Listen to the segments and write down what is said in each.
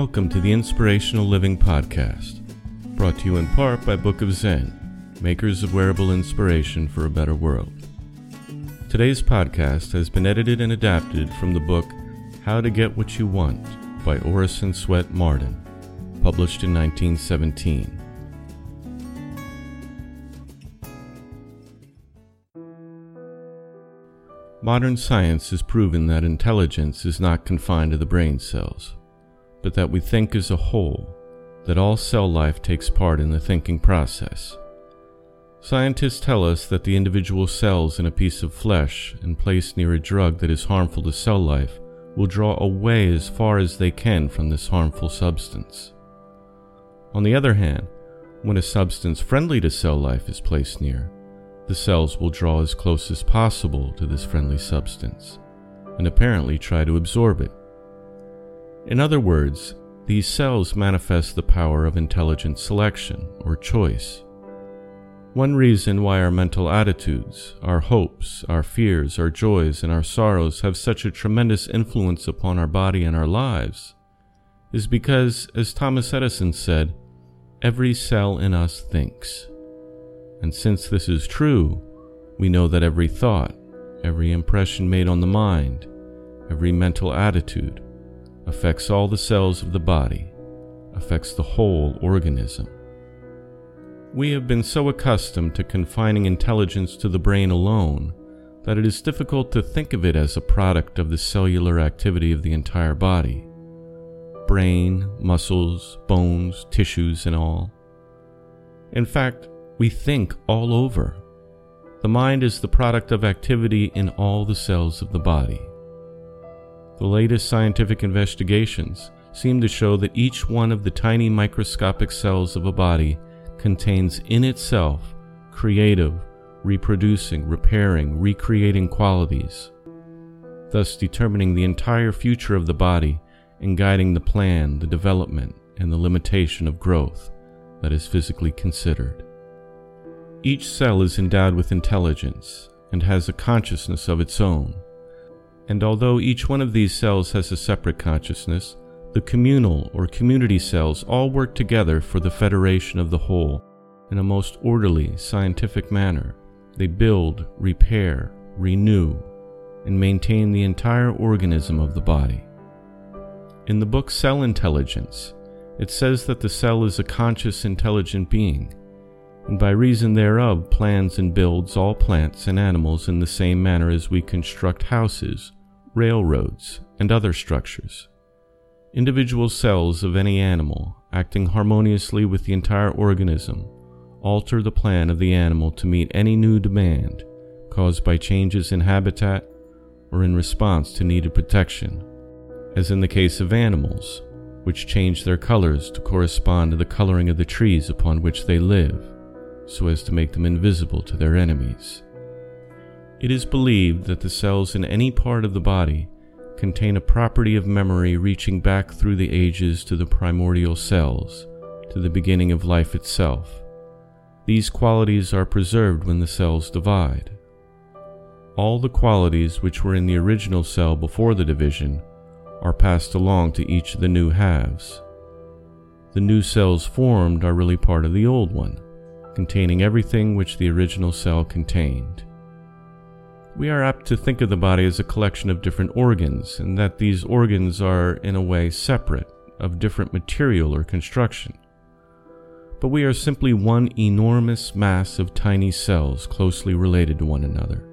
Welcome to the Inspirational Living Podcast, brought to you in part by Book of Zen, makers of wearable inspiration for a better world. Today's podcast has been edited and adapted from the book How to Get What You Want by Orison Swett Marden, published in 1917. Modern science has proven that intelligence is not confined to the brain cells, but that we think as a whole, that all cell life takes part in the thinking process. Scientists tell us that the individual cells in a piece of flesh and placed near a drug that is harmful to cell life will draw away as far as they can from this harmful substance. On the other hand, when a substance friendly to cell life is placed near, the cells will draw as close as possible to this friendly substance and apparently try to absorb it. In other words, these cells manifest the power of intelligent selection or choice. One reason why our mental attitudes, our hopes, our fears, our joys, and our sorrows have such a tremendous influence upon our body and our lives is because, as Thomas Edison said, every cell in us thinks. And since this is true, we know that every thought, every impression made on the mind, every mental attitude affects all the cells of the body, affects the whole organism. We have been so accustomed to confining intelligence to the brain alone that it is difficult to think of it as a product of the cellular activity of the entire body brain, muscles, bones, tissues, and all. In fact, we think all over. The mind is the product of activity in all the cells of the body. The latest scientific investigations seem to show that each one of the tiny microscopic cells of a body contains in itself creative, reproducing, repairing, recreating qualities, thus determining the entire future of the body and guiding the plan, the development, and the limitation of growth that is physically considered. Each cell is endowed with intelligence and has a consciousness of its own. And although each one of these cells has a separate consciousness, the communal or community cells all work together for the federation of the whole in a most orderly, scientific manner. They build, repair, renew, and maintain the entire organism of the body. In the book Cell Intelligence, it says that the cell is a conscious, intelligent being and by reason thereof plans and builds all plants and animals in the same manner as we construct houses, railroads, and other structures. Individual cells of any animal, acting harmoniously with the entire organism, alter the plan of the animal to meet any new demand caused by changes in habitat or in response to needed protection, as in the case of animals, which change their colors to correspond to the coloring of the trees upon which they live so as to make them invisible to their enemies. It is believed that the cells in any part of the body contain a property of memory reaching back through the ages to the primordial cells, to the beginning of life itself. These qualities are preserved when the cells divide. All the qualities which were in the original cell before the division are passed along to each of the new halves. The new cells formed are really part of the old one containing everything which the original cell contained. We are apt to think of the body as a collection of different organs, and that these organs are, in a way, separate, of different material or construction. But we are simply one enormous mass of tiny cells closely related to one another.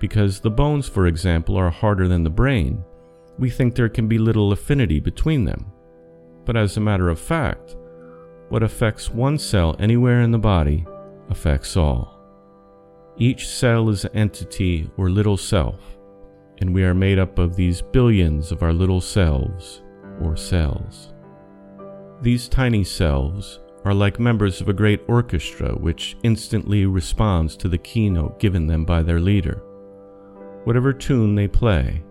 Because the bones, for example, are harder than the brain, we think there can be little affinity between them. But as a matter of fact, what affects one cell anywhere in the body affects all. Each cell is an entity or little self, and we are made up of these billions of our little selves or cells. These tiny selves are like members of a great orchestra which instantly responds to the keynote given them by their leader. Whatever tune they play,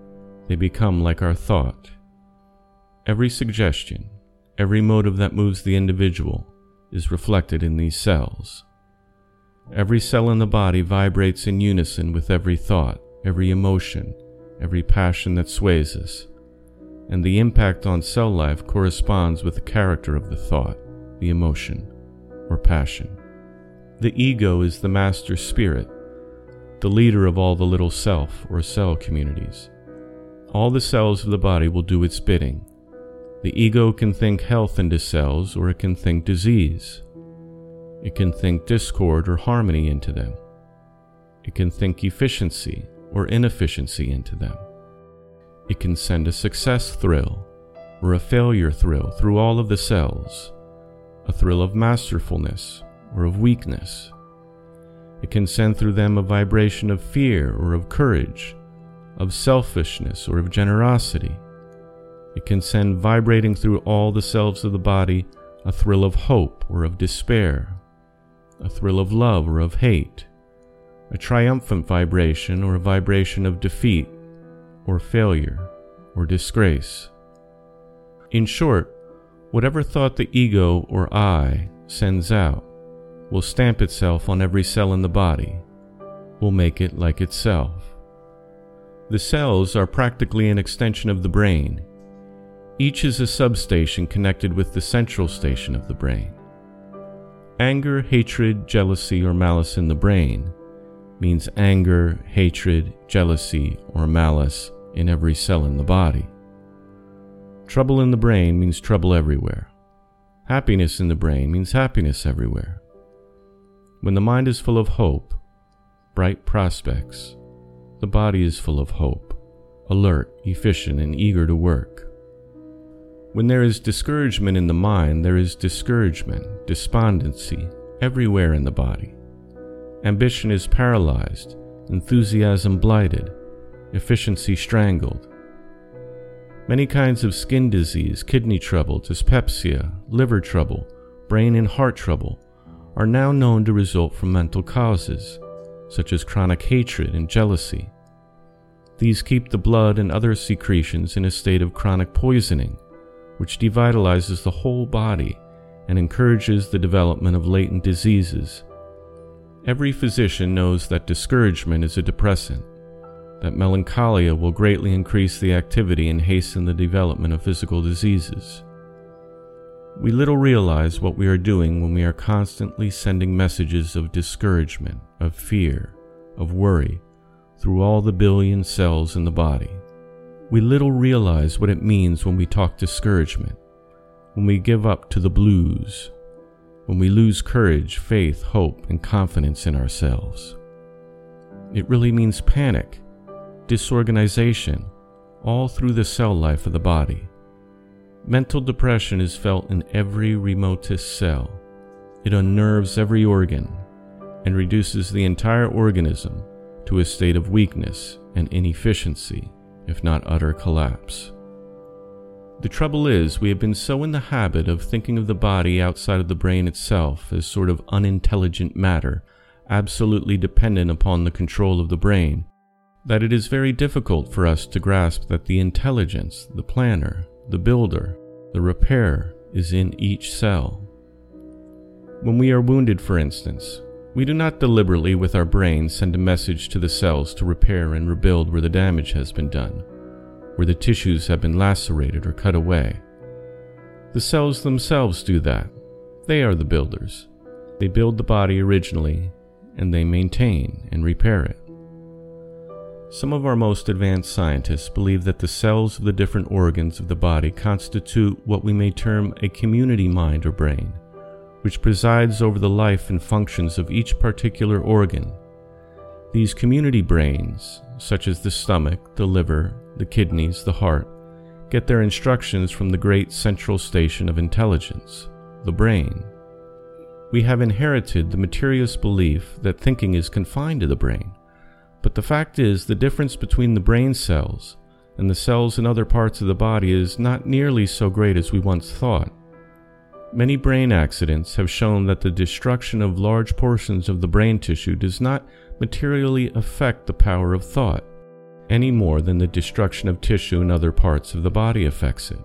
they become like our thought. Every suggestion, Every motive that moves the individual is reflected in these cells. Every cell in the body vibrates in unison with every thought, every emotion, every passion that sways us. and the impact on cell life corresponds with the character of the thought, the emotion, or passion. The ego is the master spirit, the leader of all the little self or cell communities. All the cells of the body will do its bidding. The ego can think health into cells, or it can think disease. It can think discord or harmony into them. It can think efficiency or inefficiency into them. It can send a success thrill or a failure thrill through all of the cells, a thrill of masterfulness or of weakness. It can send through them a vibration of fear or of courage, of selfishness or of generosity. It can send vibrating through all the cells of the body a thrill of hope or of despair, a thrill of love or of hate, a triumphant vibration or a vibration of defeat or failure or disgrace. In short, whatever thought the ego or I sends out will stamp itself on every cell in the body, will make it like itself. The cells are practically an extension of the brain. Each is a substation connected with the central station of the brain. Anger, hatred, jealousy, or malice in the brain means anger, hatred, jealousy, or malice in every cell in the body. Trouble in the brain means trouble everywhere. Happiness in the brain means happiness everywhere. When the mind is full of hope, bright prospects, the body is full of hope, alert, efficient, and eager to work. When there is discouragement in the mind, there is discouragement, despondency everywhere in the body. Ambition is paralyzed, enthusiasm blighted, efficiency strangled. Many kinds of skin disease, kidney trouble, dyspepsia, liver trouble, brain and heart trouble are now known to result from mental causes, such as chronic hatred and jealousy. These keep the blood and other secretions in a state of chronic poisoning which devitalizes the whole body and encourages the development of latent diseases. Every physician knows that discouragement is a depressant, that melancholia will greatly increase the activity and hasten the development of physical diseases. We little realize what we are doing when we are constantly sending messages of discouragement, of fear, of worry through all the billion cells in the body. We little realize what it means when we talk discouragement, when we give up to the blues, when we lose courage, faith, hope, and confidence in ourselves. It really means panic, disorganization, all through the cell life of the body. Mental depression is felt in every remotest cell. It unnerves every organ and reduces the entire organism to a state of weakness and inefficiency if not utter collapse. The trouble is, we have been so in the habit of thinking of the body outside of the brain itself as sort of unintelligent matter, absolutely dependent upon the control of the brain, that it is very difficult for us to grasp that the intelligence, the planner, the builder, the repairer is in each cell. When we are wounded, for instance, we do not deliberately, with our brains, send a message to the cells to repair and rebuild where the damage has been done, where the tissues have been lacerated or cut away. The cells themselves do that. They are the builders. They build the body originally, and they maintain and repair it. Some of our most advanced scientists believe that the cells of the different organs of the body constitute what we may term a community mind or brain which presides over the life and functions of each particular organ. These community brains, such as the stomach, the liver, the kidneys, the heart, get their instructions from the great central station of intelligence, the brain. We have inherited the materialist belief that thinking is confined to the brain, but the fact is the difference between the brain cells and the cells in other parts of the body is not nearly so great as we once thought. Many brain accidents have shown that the destruction of large portions of the brain tissue does not materially affect the power of thought, any more than the destruction of tissue in other parts of the body affects it.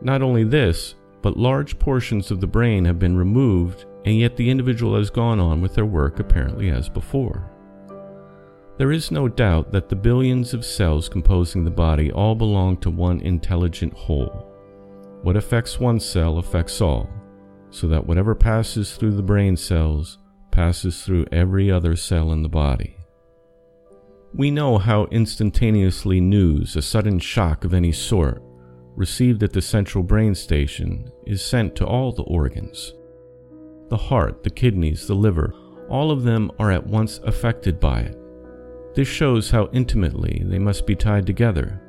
Not only this, but large portions of the brain have been removed, and yet the individual has gone on with their work apparently as before. There is no doubt that the billions of cells composing the body all belong to one intelligent whole. What affects one cell affects all, so that whatever passes through the brain cells passes through every other cell in the body. We know how instantaneously news, a sudden shock of any sort, received at the central brain station, is sent to all the organs. The heart, the kidneys, the liver, all of them are at once affected by it. This shows how intimately they must be tied together.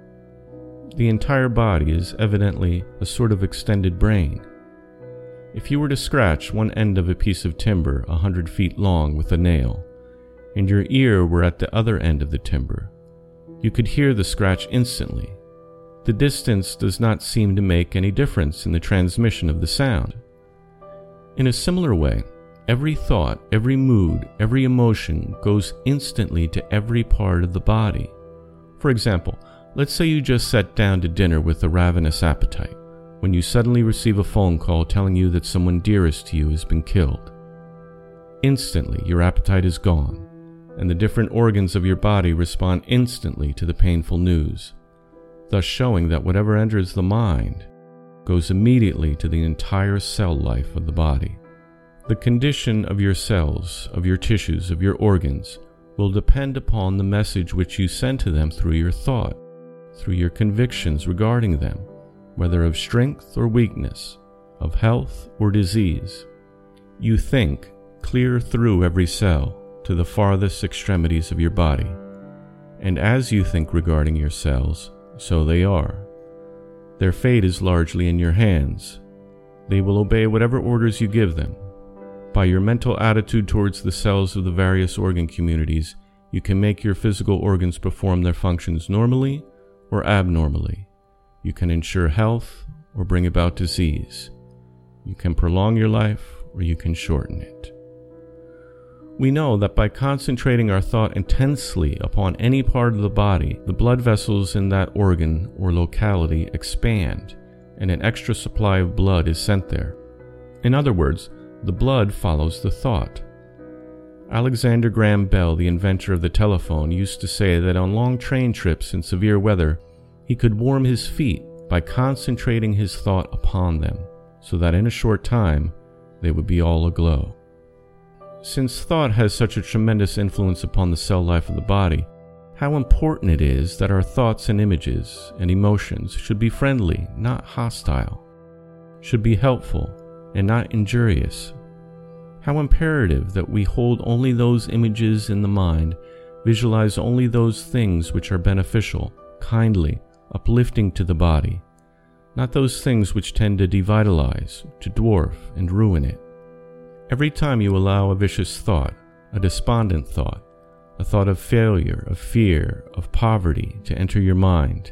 The entire body is evidently a sort of extended brain. If you were to scratch one end of a piece of timber a hundred feet long with a nail, and your ear were at the other end of the timber, you could hear the scratch instantly. The distance does not seem to make any difference in the transmission of the sound. In a similar way, every thought, every mood, every emotion goes instantly to every part of the body. For example, let's say you just sat down to dinner with a ravenous appetite when you suddenly receive a phone call telling you that someone dearest to you has been killed. Instantly, your appetite is gone and the different organs of your body respond instantly to the painful news, thus showing that whatever enters the mind goes immediately to the entire cell life of the body. The condition of your cells, of your tissues, of your organs will depend upon the message which you send to them through your thought, through your convictions regarding them, whether of strength or weakness, of health or disease. You think clear through every cell to the farthest extremities of your body. And as you think regarding your cells, so they are. Their fate is largely in your hands. They will obey whatever orders you give them. By your mental attitude towards the cells of the various organ communities, you can make your physical organs perform their functions normally or abnormally. You can ensure health or bring about disease. You can prolong your life or you can shorten it. We know that by concentrating our thought intensely upon any part of the body, the blood vessels in that organ or locality expand, and an extra supply of blood is sent there. In other words, the blood follows the thought. Alexander Graham Bell, the inventor of the telephone, used to say that on long train trips in severe weather, he could warm his feet by concentrating his thought upon them, so that in a short time they would be all aglow. Since thought has such a tremendous influence upon the cell life of the body, how important it is that our thoughts and images and emotions should be friendly, not hostile, should be helpful and not injurious. How imperative that we hold only those images in the mind, visualize only those things which are beneficial, kindly, uplifting to the body, not those things which tend to devitalize, to dwarf, and ruin it. Every time you allow a vicious thought, a despondent thought, a thought of failure, of fear, of poverty to enter your mind,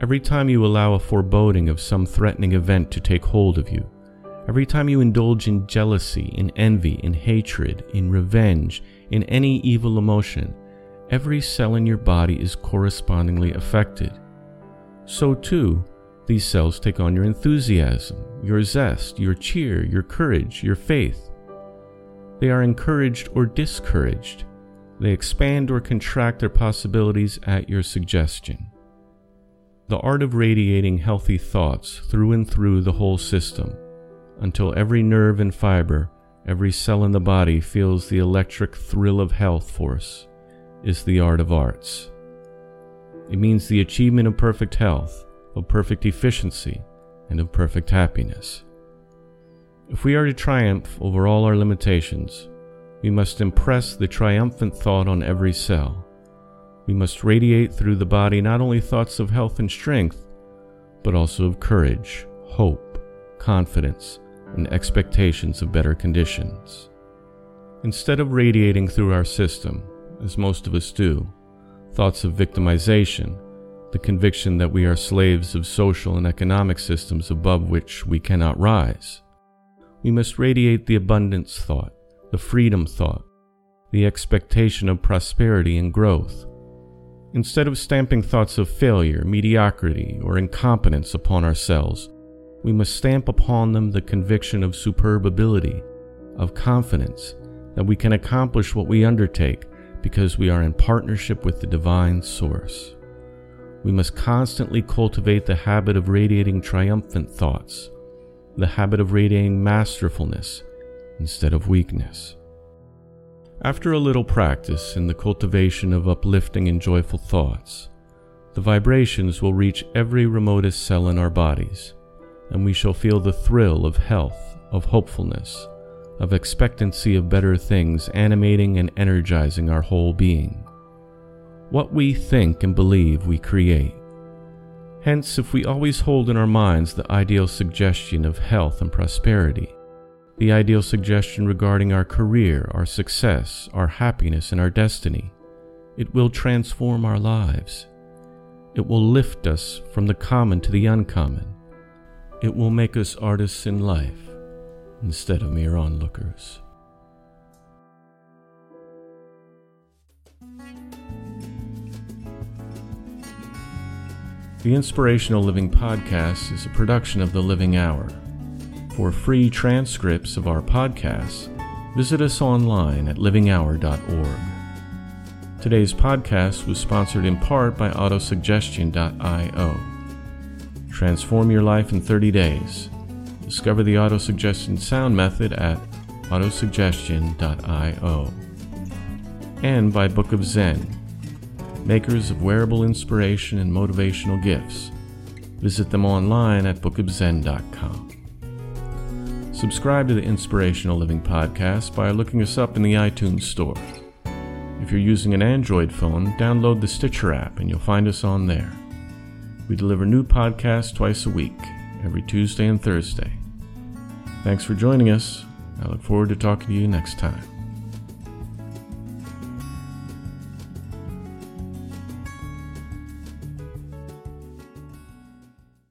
every time you allow a foreboding of some threatening event to take hold of you, every time you indulge in jealousy, in envy, in hatred, in revenge, in any evil emotion, every cell in your body is correspondingly affected. So too, these cells take on your enthusiasm, your zest, your cheer, your courage, your faith. They are encouraged or discouraged. They expand or contract their possibilities at your suggestion. The art of radiating healthy thoughts through and through the whole system, until every nerve and fiber, every cell in the body feels the electric thrill of health force, is the art of arts. It means the achievement of perfect health, of perfect efficiency, and of perfect happiness. If we are to triumph over all our limitations, we must impress the triumphant thought on every cell. We must radiate through the body not only thoughts of health and strength, but also of courage, hope, confidence, and expectations of better conditions. Instead of radiating through our system, as most of us do, thoughts of victimization, the conviction that we are slaves of social and economic systems above which we cannot rise, we must radiate the abundance thought, the freedom thought, the expectation of prosperity and growth. Instead of stamping thoughts of failure, mediocrity, or incompetence upon ourselves, we must stamp upon them the conviction of superb ability, of confidence that we can accomplish what we undertake because we are in partnership with the divine source. We must constantly cultivate the habit of radiating triumphant thoughts, the habit of radiating masterfulness instead of weakness. After a little practice in the cultivation of uplifting and joyful thoughts, the vibrations will reach every remotest cell in our bodies, and we shall feel the thrill of health, of hopefulness, of expectancy of better things animating and energizing our whole being. What we think and believe, we create. Hence, if we always hold in our minds the ideal suggestion of health and prosperity, the ideal suggestion regarding our career, our success, our happiness, and our destiny, it will transform our lives. It will lift us from the common to the uncommon. It will make us artists in life instead of mere onlookers. The Inspirational Living Podcast is a production of The Living Hour. For free transcripts of our podcasts, visit us online at livinghour.org. Today's podcast was sponsored in part by autosuggestion.io. Transform your life in 30 days Discover the autosuggestion sound method at autosuggestion.io. And by Book of Zen, makers of wearable inspiration and motivational gifts. Visit them online at bookofzen.com. Subscribe to the Inspirational Living Podcast by looking us up in the iTunes Store. If you're using an Android phone, download the Stitcher app and you'll find us on there. We deliver new podcasts twice a week every Tuesday and Thursday. Thanks for joining us. I look forward to talking to you next time.